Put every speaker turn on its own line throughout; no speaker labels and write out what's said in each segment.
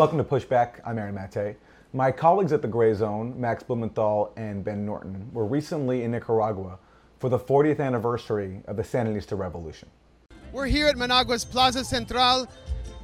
Welcome to Pushback. I'm Aaron Mate. My colleagues at the Gray Zone, Max Blumenthal and Ben Norton, were recently in Nicaragua for the 40th anniversary of the Sandinista Revolution.
We're here at Managua's Plaza Central,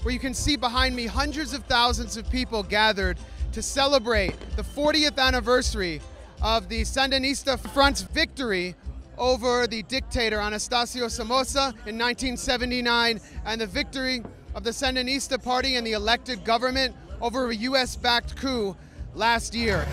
where you can see behind me hundreds of thousands of people gathered to celebrate the 40th anniversary of the Sandinista Front's victory over the dictator Anastasio Somoza in 1979 and the victory of the Sandinista Party and the elected government over a US backed coup last year.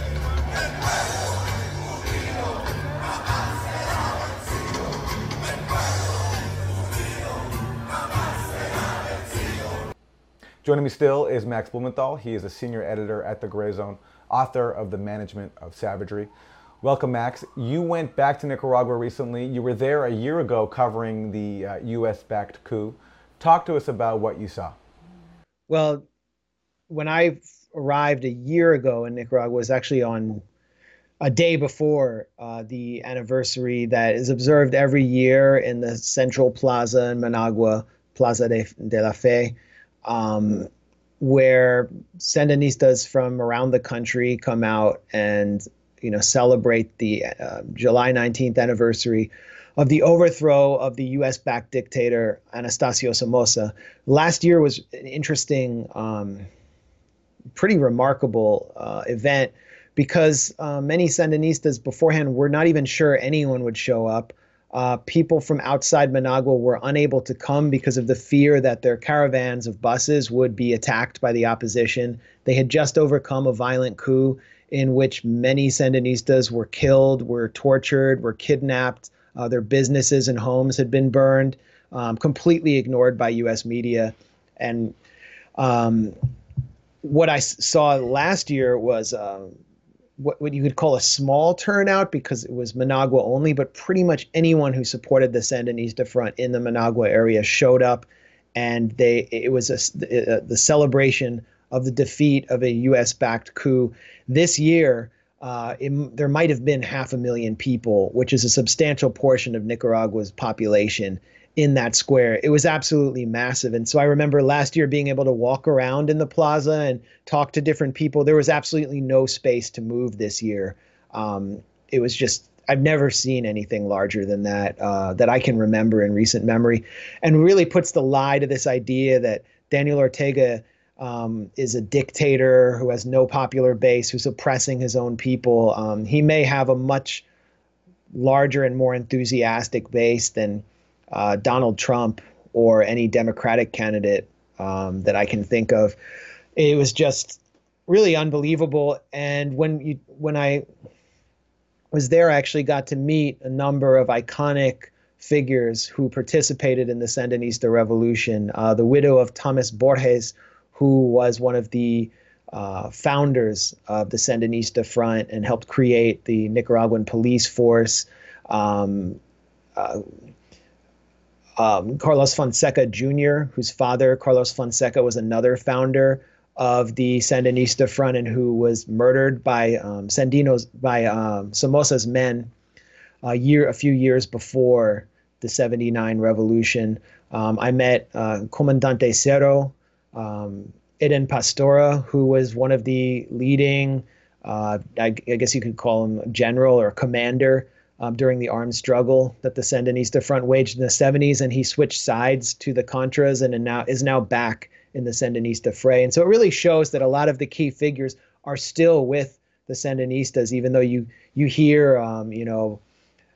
Joining me still is Max Blumenthal. He is a senior editor at The Gray Zone, author of The Management of Savagery. Welcome, Max. You went back to Nicaragua recently. You were there a year ago covering the uh, US backed coup. Talk to us about what you saw.
Well, when I arrived a year ago in Nicaragua, was actually on a day before uh, the anniversary that is observed every year in the central plaza in Managua, Plaza de, de la Fe um, where Sandinistas from around the country come out and you know celebrate the uh, July 19th anniversary of the overthrow of the U.S.-backed dictator Anastasio Somoza. Last year was an interesting, um, pretty remarkable uh, event because uh, many Sandinistas beforehand were not even sure anyone would show up. Uh, people from outside Managua were unable to come because of the fear that their caravans of buses would be attacked by the opposition. They had just overcome a violent coup in which many Sandinistas were killed, were tortured, were kidnapped. Uh, their businesses and homes had been burned, um, completely ignored by U.S. media. And um, what I saw last year was uh, what, what you could call a small turnout because it was Managua only, but pretty much anyone who supported the Sandinista front in the Managua area showed up, and they it was a, the, uh, the celebration of the defeat of a U.S. backed coup. This year, uh, it, there might have been half a million people, which is a substantial portion of Nicaragua's population in that square. It was absolutely massive. And so I remember last year being able to walk around in the plaza and talk to different people. There was absolutely no space to move this year. Um, it was just, I've never seen anything larger than that uh, that I can remember in recent memory, and really puts the lie to this idea that Daniel Ortega um, is a dictator who has no popular base, who's oppressing his own people. Um, he may have a much larger and more enthusiastic base than uh, Donald Trump or any Democratic candidate um, that I can think of. It was just really unbelievable. And when you when I was there, I actually got to meet a number of iconic figures who participated in the Sandinista Revolution. Uh, the widow of Thomas Borges, who was one of the uh, founders of the Sandinista Front and helped create the Nicaraguan police force. Um, uh, um, Carlos Fonseca Jr., whose father, Carlos Fonseca, was another founder of the Sandinista Front and who was murdered by um, Sandinos by um, Somoza's men a year, a few years before the '79 revolution. Um, I met uh, Comandante Cero, um, Eden Pastora, who was one of the leading, uh, I, I, guess you could call him general or commander um, during the armed struggle that the Sandinista front waged in the 70s, and he switched sides to the Contras and now is now back in the Sandinista fray. And so it really shows that a lot of the key figures are still with the Sandinistas, even though you you hear, um, you know,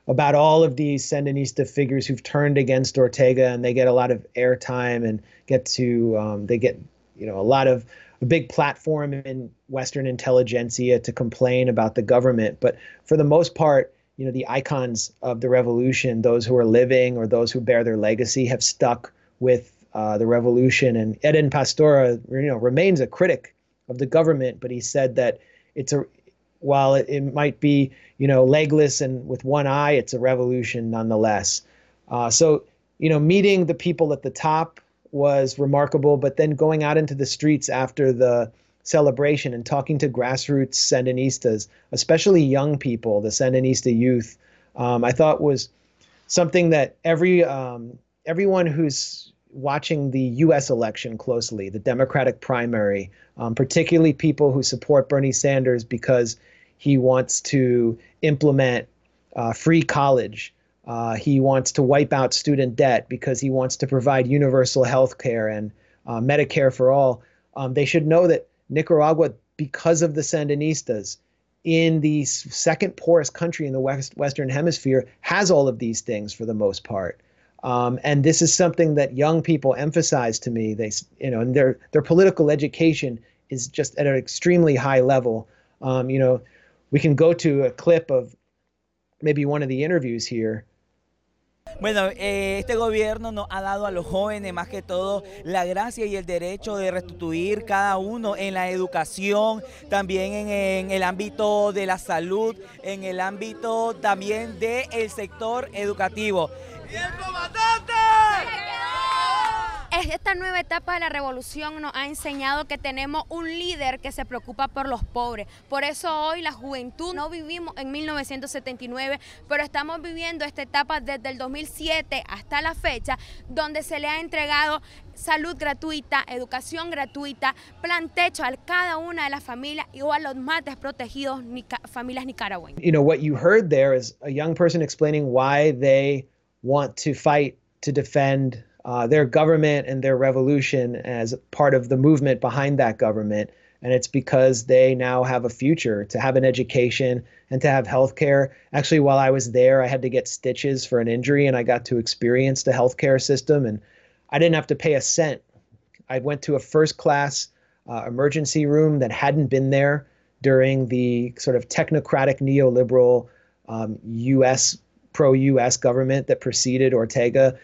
about all of these Sandinista figures who've turned against Ortega, and they get a lot of airtime and get to um, they get you know a lot of a big platform in Western intelligentsia to complain about the government. But for the most part, you know the icons of the revolution, those who are living or those who bear their legacy, have stuck with uh, the revolution. And Eden Pastora, you know, remains a critic of the government, but he said that it's a while it, it might be you know legless and with one eye, it's a revolution nonetheless. Uh, so you know, meeting the people at the top was remarkable, but then going out into the streets after the celebration and talking to grassroots Sandinistas, especially young people, the Sandinista youth, um, I thought was something that every um, everyone who's watching the U.S. election closely, the Democratic primary, um, particularly people who support Bernie Sanders because he wants to implement uh, free college. Uh, he wants to wipe out student debt because he wants to provide universal health care and uh, Medicare for all. Um, they should know that Nicaragua, because of the Sandinistas, in the second poorest country in the West, Western Hemisphere, has all of these things for the most part. Um, and this is something that young people emphasize to me. They, you know, and their their political education is just at an extremely high level. Um, you know, we can go to a clip of maybe one of the interviews here.
Bueno, eh, este gobierno nos ha dado a los jóvenes más que todo la gracia y el derecho de restituir cada uno en la educación, también en, en el ámbito de la salud, en el ámbito también del sector educativo. ¡El comandante!
esta nueva etapa de la revolución nos ha enseñado que tenemos un líder que se preocupa por los pobres. Por eso hoy la juventud no vivimos en 1979, pero estamos viviendo esta etapa desde el 2007 hasta la fecha, donde se le ha entregado salud gratuita, educación gratuita, plan techo a cada una de las familias y o a los más desprotegidos familias nicaragüenses.
You know what you heard there is a young person explaining why they want to fight to defend uh, their government and their revolution as part of the movement behind that government. And it's because they now have a future to have an education and to have health care. Actually, while I was there, I had to get stitches for an injury and I got to experience the healthcare system. And I didn't have to pay a cent. I went to a first class uh, emergency room that hadn't been there during the sort of technocratic neoliberal um, US, pro US government that preceded Ortega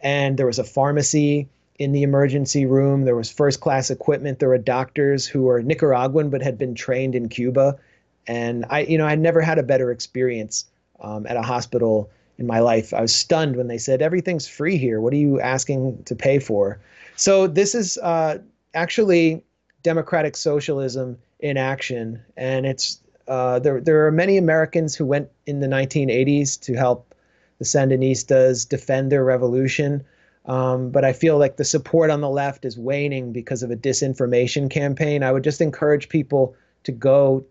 and there was a pharmacy in the emergency room. There was first class equipment. There were doctors who were Nicaraguan but had been trained in Cuba. And I, you know, I never had a better experience um, at a hospital in my life. I was stunned when they said everything's free here. What are you asking to pay for? So this is uh, actually democratic socialism in action, and it's uh, there. There are many Americans who went in the 1980s to help the Sandinistas defend their revolution. Um, but I feel like the support on the left is waning because of a disinformation campaign. I would just encourage people to go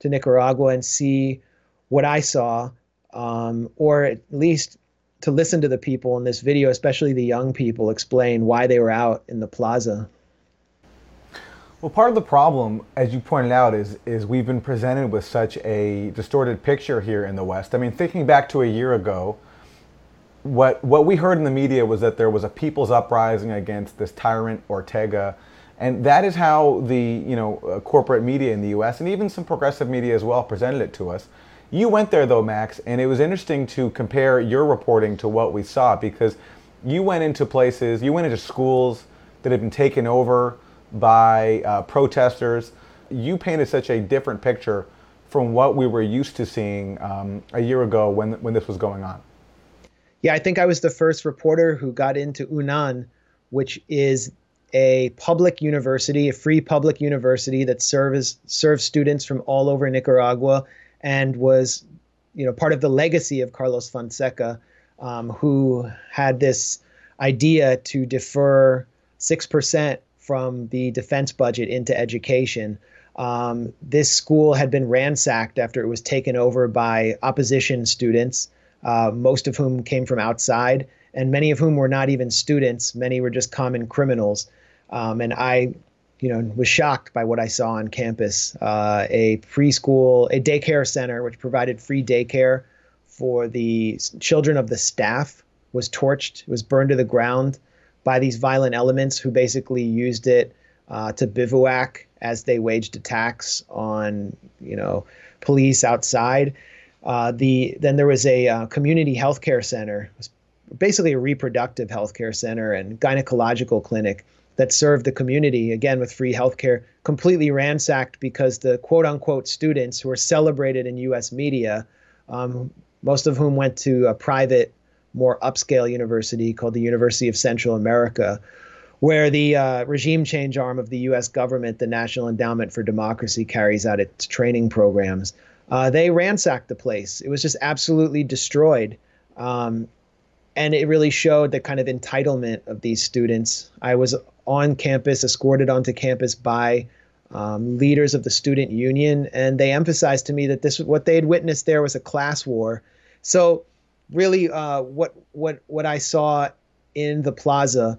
to Nicaragua and see what I saw, um, or at least to listen to the people in this video, especially the young people, explain why they were out in the plaza.
Well, part of the problem, as you pointed out, is is we've been presented with such a distorted picture here in the West. I mean, thinking back to a year ago, what what we heard in the media was that there was a people's uprising against this tyrant Ortega, and that is how the you know uh, corporate media in the U.S. and even some progressive media as well presented it to us. You went there though, Max, and it was interesting to compare your reporting to what we saw because you went into places, you went into schools that had been taken over by uh, protesters. You painted such a different picture from what we were used to seeing um, a year ago when when this was going on.
Yeah, I think I was the first reporter who got into UNAN, which is a public university, a free public university that serves serves students from all over Nicaragua, and was, you know, part of the legacy of Carlos Fonseca, um, who had this idea to defer six percent from the defense budget into education. Um, this school had been ransacked after it was taken over by opposition students uh, most of whom came from outside, and many of whom were not even students. Many were just common criminals. Um, and I, you know, was shocked by what I saw on campus. Uh, a preschool, a daycare center, which provided free daycare for the children of the staff, was torched, was burned to the ground by these violent elements who basically used it uh, to bivouac as they waged attacks on, you know, police outside. Uh, the then there was a uh, community healthcare center, basically a reproductive healthcare center and gynecological clinic that served the community again with free healthcare, completely ransacked because the quote unquote students who were celebrated in U.S. media, um, most of whom went to a private, more upscale university called the University of Central America, where the uh, regime change arm of the U.S. government, the National Endowment for Democracy, carries out its training programs. Uh, they ransacked the place. It was just absolutely destroyed. Um, and it really showed the kind of entitlement of these students. I was on campus, escorted onto campus by um, leaders of the student union, and they emphasized to me that this what they had witnessed there was a class war. So, really, uh, what what what I saw in the plaza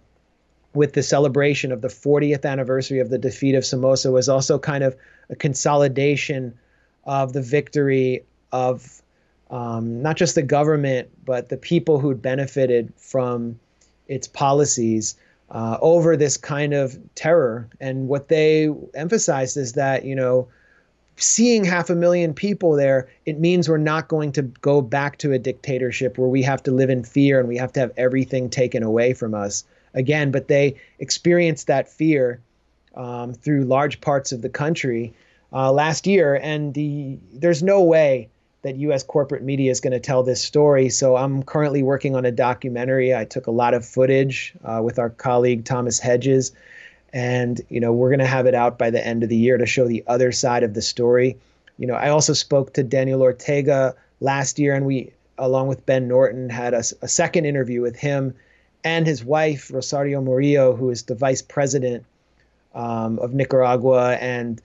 with the celebration of the 40th anniversary of the defeat of Somoza was also kind of a consolidation of the victory of um, not just the government, but the people who'd benefited from its policies uh, over this kind of terror. And what they emphasized is that, you know, seeing half a million people there, it means we're not going to go back to a dictatorship where we have to live in fear and we have to have everything taken away from us again. But they experienced that fear um, through large parts of the country uh, last year, and the there's no way that U.S. corporate media is going to tell this story. So I'm currently working on a documentary. I took a lot of footage uh, with our colleague Thomas Hedges, and you know we're going to have it out by the end of the year to show the other side of the story. You know, I also spoke to Daniel Ortega last year, and we, along with Ben Norton, had a, a second interview with him and his wife Rosario Murillo, who is the vice president um, of Nicaragua and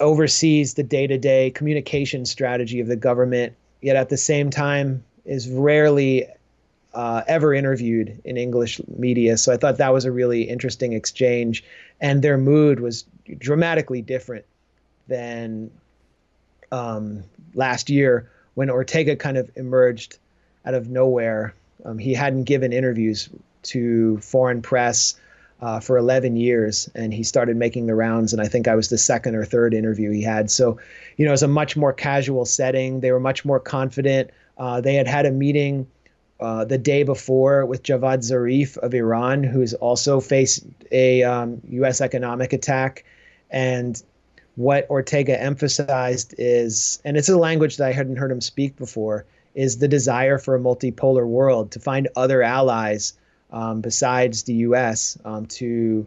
oversees the day-to-day communication strategy of the government yet at the same time is rarely uh, ever interviewed in english media so i thought that was a really interesting exchange and their mood was dramatically different than um, last year when ortega kind of emerged out of nowhere um, he hadn't given interviews to foreign press uh, for 11 years, and he started making the rounds. And I think I was the second or third interview he had. So, you know, it was a much more casual setting. They were much more confident. Uh, they had had a meeting uh, the day before with Javad Zarif of Iran, who's also faced a um, U.S. economic attack. And what Ortega emphasized is, and it's a language that I hadn't heard him speak before, is the desire for a multipolar world to find other allies um, besides the U.S. Um, to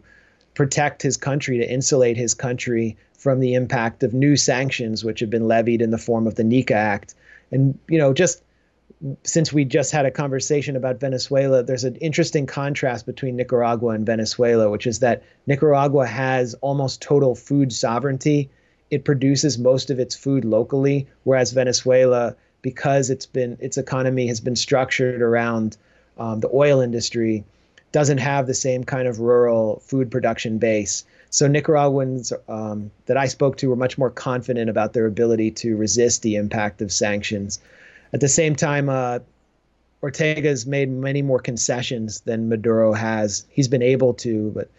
protect his country, to insulate his country from the impact of new sanctions, which have been levied in the form of the NICA Act. And you know, just since we just had a conversation about Venezuela, there's an interesting contrast between Nicaragua and Venezuela, which is that Nicaragua has almost total food sovereignty. It produces most of its food locally, whereas Venezuela, because it's been its economy has been structured around um, the oil industry doesn't have the same kind of rural food production base. So Nicaraguans um, that I spoke to were much more confident about their ability to resist the impact of sanctions. At the same time, uh, Ortega's made many more concessions than Maduro has. He's been able to, but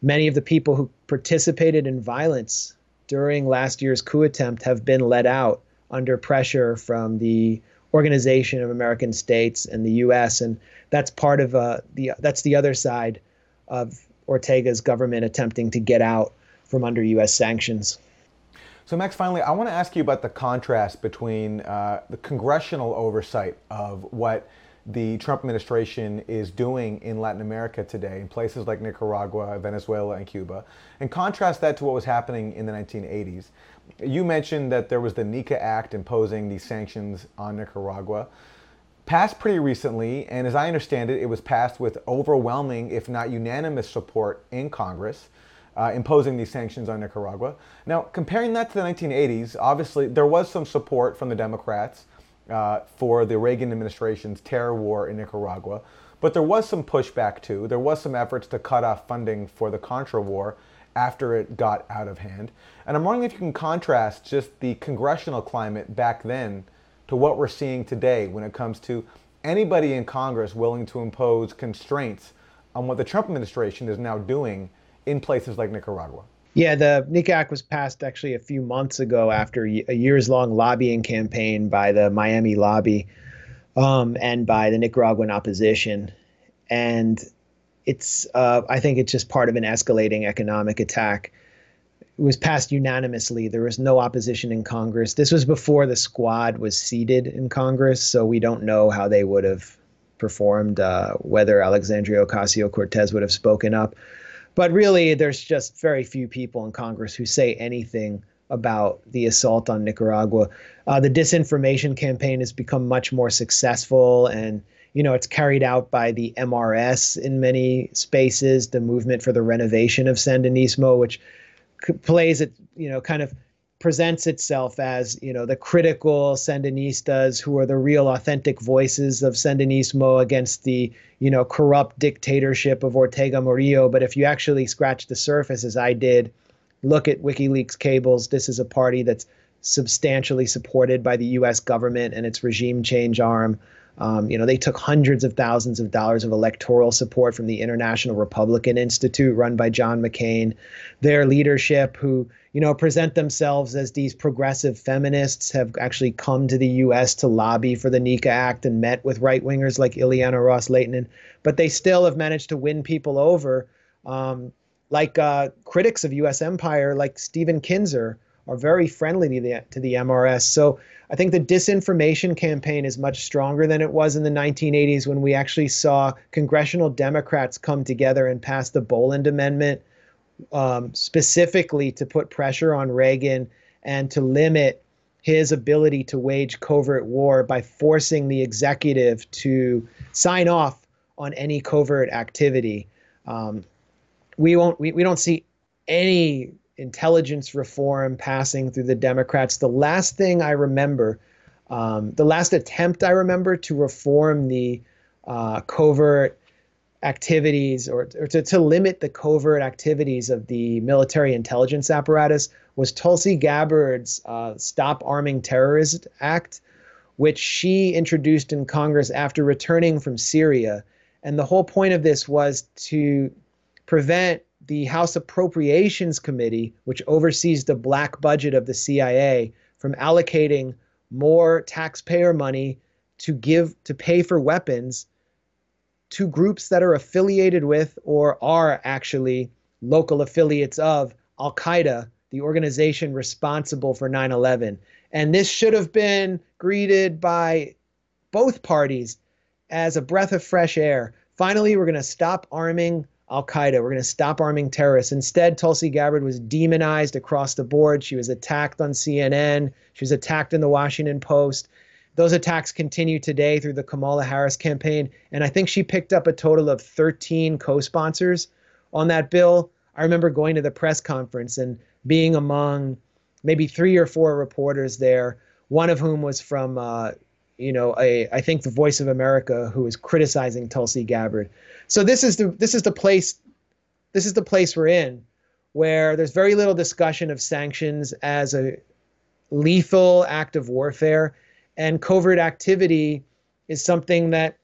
many of the people who participated in violence during last year's coup attempt have been let out under pressure from the Organization of American States and the U.S. and that's part of uh, the that's the other side of Ortega's government attempting to get out from under U.S. sanctions.
So, Max, finally, I want to ask you about the contrast between uh, the congressional oversight of what the Trump administration is doing in Latin America today, in places like Nicaragua, Venezuela, and Cuba, and contrast that to what was happening in the 1980s. You mentioned that there was the NICA Act imposing these sanctions on Nicaragua. Passed pretty recently, and as I understand it, it was passed with overwhelming, if not unanimous, support in Congress. Uh, imposing these sanctions on Nicaragua. Now, comparing that to the 1980s, obviously there was some support from the Democrats uh, for the Reagan administration's terror war in Nicaragua, but there was some pushback too. There was some efforts to cut off funding for the Contra war after it got out of hand. And I'm wondering if you can contrast just the congressional climate back then to what we're seeing today when it comes to anybody in Congress willing to impose constraints on what the Trump administration is now doing in places like Nicaragua.
Yeah, the NICA Act was passed actually a few months ago after a years long lobbying campaign by the Miami lobby um, and by the Nicaraguan opposition. And it's uh, I think it's just part of an escalating economic attack. It was passed unanimously. There was no opposition in Congress. This was before the squad was seated in Congress, so we don't know how they would have performed, uh, whether Alexandria Ocasio Cortez would have spoken up. But really, there's just very few people in Congress who say anything about the assault on Nicaragua. Uh, the disinformation campaign has become much more successful and you know, it's carried out by the MRS in many spaces, the movement for the renovation of Sandinismo, which plays it, you know, kind of presents itself as, you know, the critical Sandinistas who are the real authentic voices of Sandinismo against the, you know, corrupt dictatorship of Ortega Murillo. But if you actually scratch the surface, as I did, look at WikiLeaks cables, this is a party that's substantially supported by the US government and its regime change arm. Um, you know, they took hundreds of thousands of dollars of electoral support from the International Republican Institute, run by John McCain. Their leadership, who you know present themselves as these progressive feminists, have actually come to the U.S. to lobby for the NICA Act and met with right wingers like Ileana Ros-Lehtinen. But they still have managed to win people over, um, like uh, critics of U.S. empire, like Stephen Kinzer, are very friendly to the to the MRS. So I think the disinformation campaign is much stronger than it was in the 1980s when we actually saw congressional Democrats come together and pass the Boland Amendment um, specifically to put pressure on Reagan and to limit his ability to wage covert war by forcing the executive to sign off on any covert activity. Um, we won't. We, we don't see any intelligence reform passing through the Democrats. The last thing I remember, um, the last attempt I remember to reform the uh, covert activities or, or to, to limit the covert activities of the military intelligence apparatus was Tulsi Gabbard's uh, Stop Arming Terrorists Act, which she introduced in Congress after returning from Syria. And the whole point of this was to prevent the House Appropriations Committee, which oversees the black budget of the CIA, from allocating more taxpayer money to give to pay for weapons to groups that are affiliated with or are actually local affiliates of Al Qaeda, the organization responsible for 9 11. And this should have been greeted by both parties as a breath of fresh air. Finally, we're going to stop arming Al Qaeda. We're going to stop arming terrorists. Instead, Tulsi Gabbard was demonized across the board. She was attacked on CNN. She was attacked in the Washington Post. Those attacks continue today through the Kamala Harris campaign. And I think she picked up a total of 13 co sponsors on that bill. I remember going to the press conference and being among maybe three or four reporters there, one of whom was from, uh, you know, a, I think the Voice of America, who is criticizing Tulsi Gabbard. So this is the this is the place this is the place we're in where there's very little discussion of sanctions as a lethal act of warfare and covert activity is something that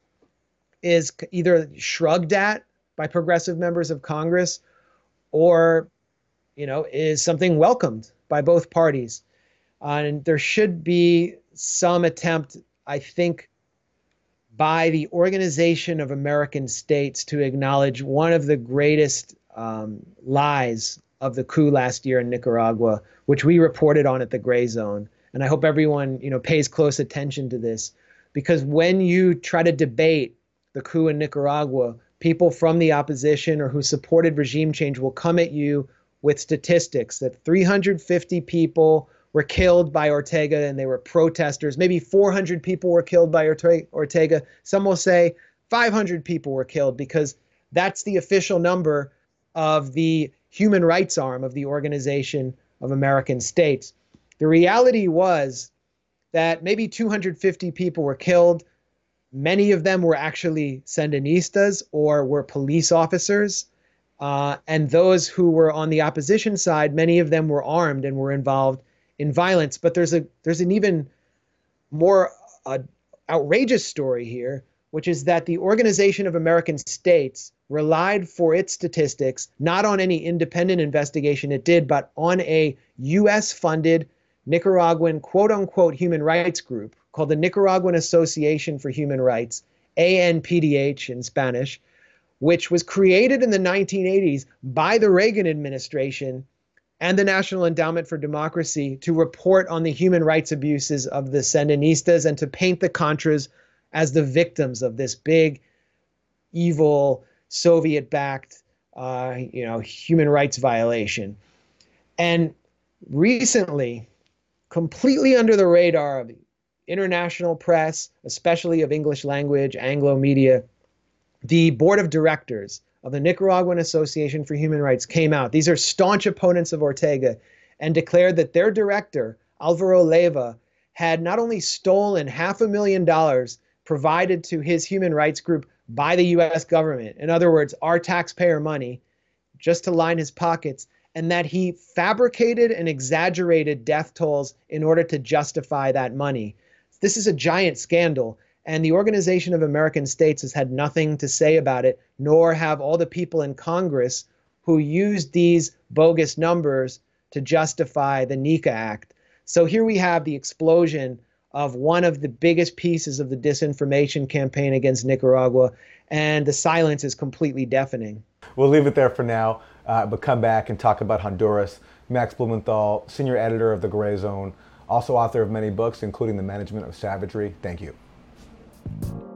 is either shrugged at by progressive members of Congress or you know is something welcomed by both parties uh, and there should be some attempt i think by the Organization of American States to acknowledge one of the greatest um, lies of the coup last year in Nicaragua, which we reported on at the Gray Zone. And I hope everyone, you know, pays close attention to this, because when you try to debate the coup in Nicaragua, people from the opposition or who supported regime change will come at you with statistics that 350 people were killed by Ortega and they were protesters. Maybe 400 people were killed by Ortega. Some will say 500 people were killed because that's the official number of the human rights arm of the Organization of American States. The reality was that maybe 250 people were killed. Many of them were actually Sandinistas or were police officers. Uh, and those who were on the opposition side, many of them were armed and were involved in violence. But there's a there's an even more uh, outrageous story here, which is that the Organization of American States relied for its statistics not on any independent investigation it did, but on a U.S. funded Nicaraguan quote unquote human rights group called the Nicaraguan Association for Human Rights, ANPDH in Spanish, which was created in the 1980s by the Reagan administration and the National Endowment for Democracy to report on the human rights abuses of the Sandinistas and to paint the Contras as the victims of this big, evil, Soviet-backed, uh, you know, human rights violation. And recently, completely under the radar of international press, especially of English language, Anglo media, the board of directors of the Nicaraguan Association for Human Rights came out. These are staunch opponents of Ortega and declared that their director, Alvaro Leiva, had not only stolen half a million dollars provided to his human rights group by the US government, in other words, our taxpayer money, just to line his pockets, and that he fabricated and exaggerated death tolls in order to justify that money. This is a giant scandal, and the Organization of American States has had nothing to say about it, nor have all the people in Congress who used these bogus numbers to justify the NICA Act. So here we have the explosion of one of the biggest pieces of the disinformation campaign against Nicaragua, and the silence is completely deafening.
We'll leave it there for now, uh, but come back and talk about Honduras. Max Blumenthal, senior editor of The Gray Zone, also author of many books, including The Management of Savagery. Thank you. Thank you.